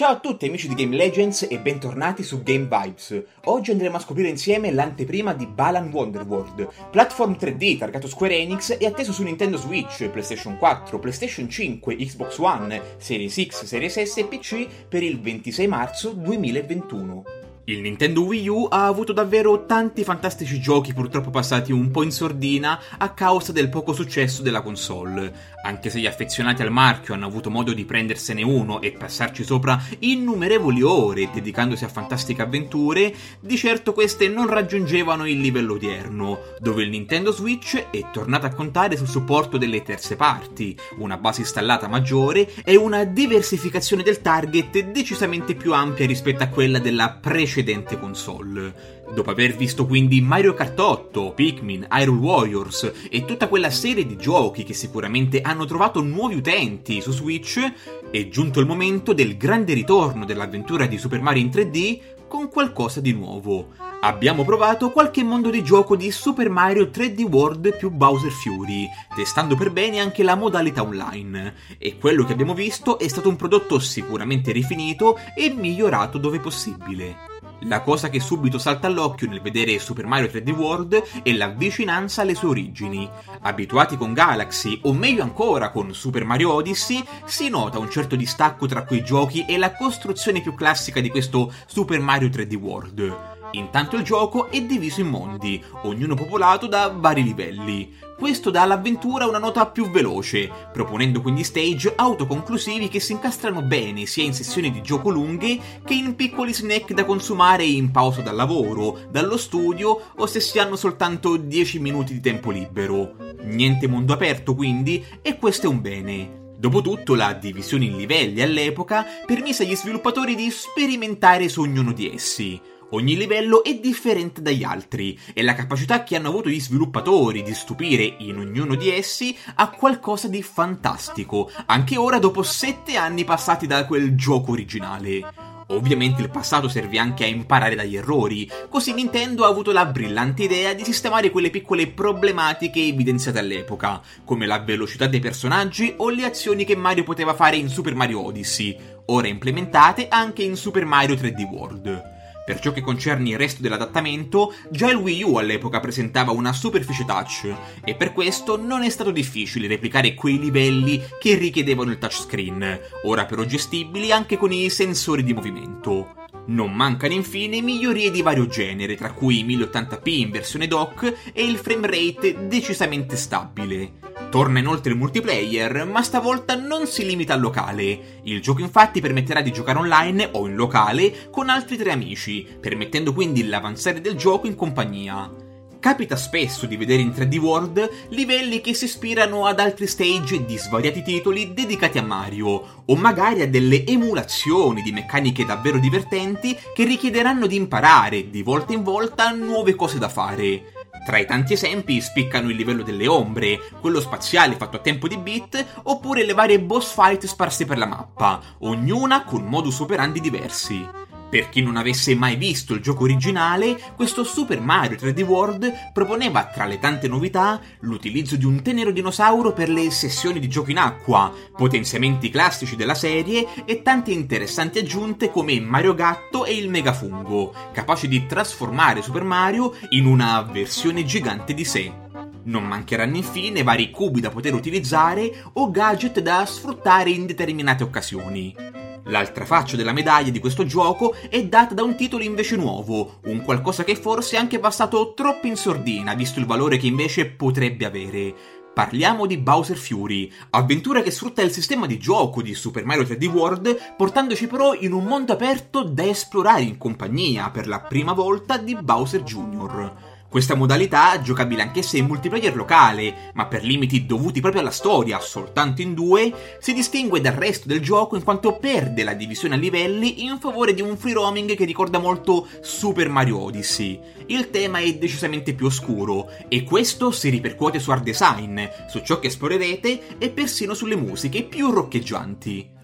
Ciao a tutti amici di Game Legends e bentornati su Game Vibes. Oggi andremo a scoprire insieme l'anteprima di Balan Wonderworld, platform 3D targato Square Enix e atteso su Nintendo Switch, PlayStation 4, PlayStation 5, Xbox One, Series X, Series S e PC per il 26 marzo 2021. Il Nintendo Wii U ha avuto davvero tanti fantastici giochi purtroppo passati un po' in sordina a causa del poco successo della console. Anche se gli affezionati al marchio hanno avuto modo di prendersene uno e passarci sopra innumerevoli ore dedicandosi a fantastiche avventure, di certo queste non raggiungevano il livello odierno, dove il Nintendo Switch è tornato a contare sul supporto delle terze parti, una base installata maggiore e una diversificazione del target decisamente più ampia rispetto a quella della precedente precedente console. Dopo aver visto quindi Mario Kart 8, Pikmin, Hyrule Warriors e tutta quella serie di giochi che sicuramente hanno trovato nuovi utenti su Switch, è giunto il momento del grande ritorno dell'avventura di Super Mario in 3D con qualcosa di nuovo. Abbiamo provato qualche mondo di gioco di Super Mario 3D World più Bowser Fury, testando per bene anche la modalità online, e quello che abbiamo visto è stato un prodotto sicuramente rifinito e migliorato dove possibile. La cosa che subito salta all'occhio nel vedere Super Mario 3D World è la vicinanza alle sue origini. Abituati con Galaxy, o meglio ancora con Super Mario Odyssey, si nota un certo distacco tra quei giochi e la costruzione più classica di questo Super Mario 3D World. Intanto il gioco è diviso in mondi, ognuno popolato da vari livelli. Questo dà all'avventura una nota più veloce, proponendo quindi stage autoconclusivi che si incastrano bene sia in sessioni di gioco lunghe che in piccoli snack da consumare in pausa dal lavoro, dallo studio o se si hanno soltanto 10 minuti di tempo libero. Niente mondo aperto quindi, e questo è un bene. Dopotutto la divisione in livelli all'epoca permise agli sviluppatori di sperimentare su ognuno di essi. Ogni livello è differente dagli altri e la capacità che hanno avuto gli sviluppatori di stupire in ognuno di essi ha qualcosa di fantastico, anche ora dopo 7 anni passati da quel gioco originale. Ovviamente il passato serve anche a imparare dagli errori, così Nintendo ha avuto la brillante idea di sistemare quelle piccole problematiche evidenziate all'epoca, come la velocità dei personaggi o le azioni che Mario poteva fare in Super Mario Odyssey, ora implementate anche in Super Mario 3D World. Per ciò che concerne il resto dell'adattamento, già il Wii U all'epoca presentava una superficie touch e per questo non è stato difficile replicare quei livelli che richiedevano il touchscreen, ora però gestibili anche con i sensori di movimento. Non mancano infine migliorie di vario genere, tra cui 1080p in versione dock e il framerate decisamente stabile. Torna inoltre il multiplayer, ma stavolta non si limita al locale. Il gioco infatti permetterà di giocare online o in locale con altri tre amici, permettendo quindi l'avanzare del gioco in compagnia. Capita spesso di vedere in 3D World livelli che si ispirano ad altri stage di svariati titoli dedicati a Mario, o magari a delle emulazioni di meccaniche davvero divertenti che richiederanno di imparare di volta in volta nuove cose da fare. Tra i tanti esempi spiccano il livello delle ombre, quello spaziale fatto a tempo di beat, oppure le varie boss fight sparse per la mappa, ognuna con modus operandi diversi. Per chi non avesse mai visto il gioco originale, questo Super Mario 3D World proponeva tra le tante novità l'utilizzo di un tenero dinosauro per le sessioni di gioco in acqua, potenziamenti classici della serie e tante interessanti aggiunte come Mario Gatto e il Megafungo, capaci di trasformare Super Mario in una versione gigante di sé. Non mancheranno infine vari cubi da poter utilizzare o gadget da sfruttare in determinate occasioni. L'altra faccia della medaglia di questo gioco è data da un titolo invece nuovo, un qualcosa che forse è anche passato troppo in sordina, visto il valore che invece potrebbe avere. Parliamo di Bowser Fury, avventura che sfrutta il sistema di gioco di Super Mario 3D World, portandoci però in un mondo aperto da esplorare in compagnia per la prima volta di Bowser Jr. Questa modalità, giocabile anch'essa in multiplayer locale, ma per limiti dovuti proprio alla storia, soltanto in due, si distingue dal resto del gioco in quanto perde la divisione a livelli in favore di un free roaming che ricorda molto Super Mario Odyssey. Il tema è decisamente più oscuro, e questo si ripercuote su art design, su ciò che esplorerete e persino sulle musiche più roccheggianti.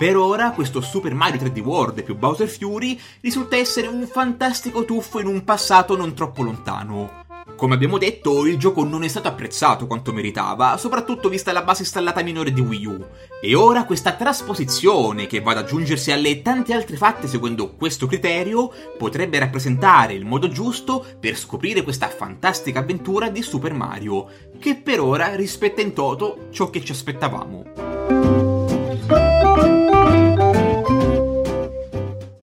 Per ora questo Super Mario 3D World più Bowser Fury risulta essere un fantastico tuffo in un passato non troppo lontano. Come abbiamo detto, il gioco non è stato apprezzato quanto meritava, soprattutto vista la base installata minore di Wii U. E ora questa trasposizione, che va ad aggiungersi alle tante altre fatte seguendo questo criterio, potrebbe rappresentare il modo giusto per scoprire questa fantastica avventura di Super Mario, che per ora rispetta in toto ciò che ci aspettavamo.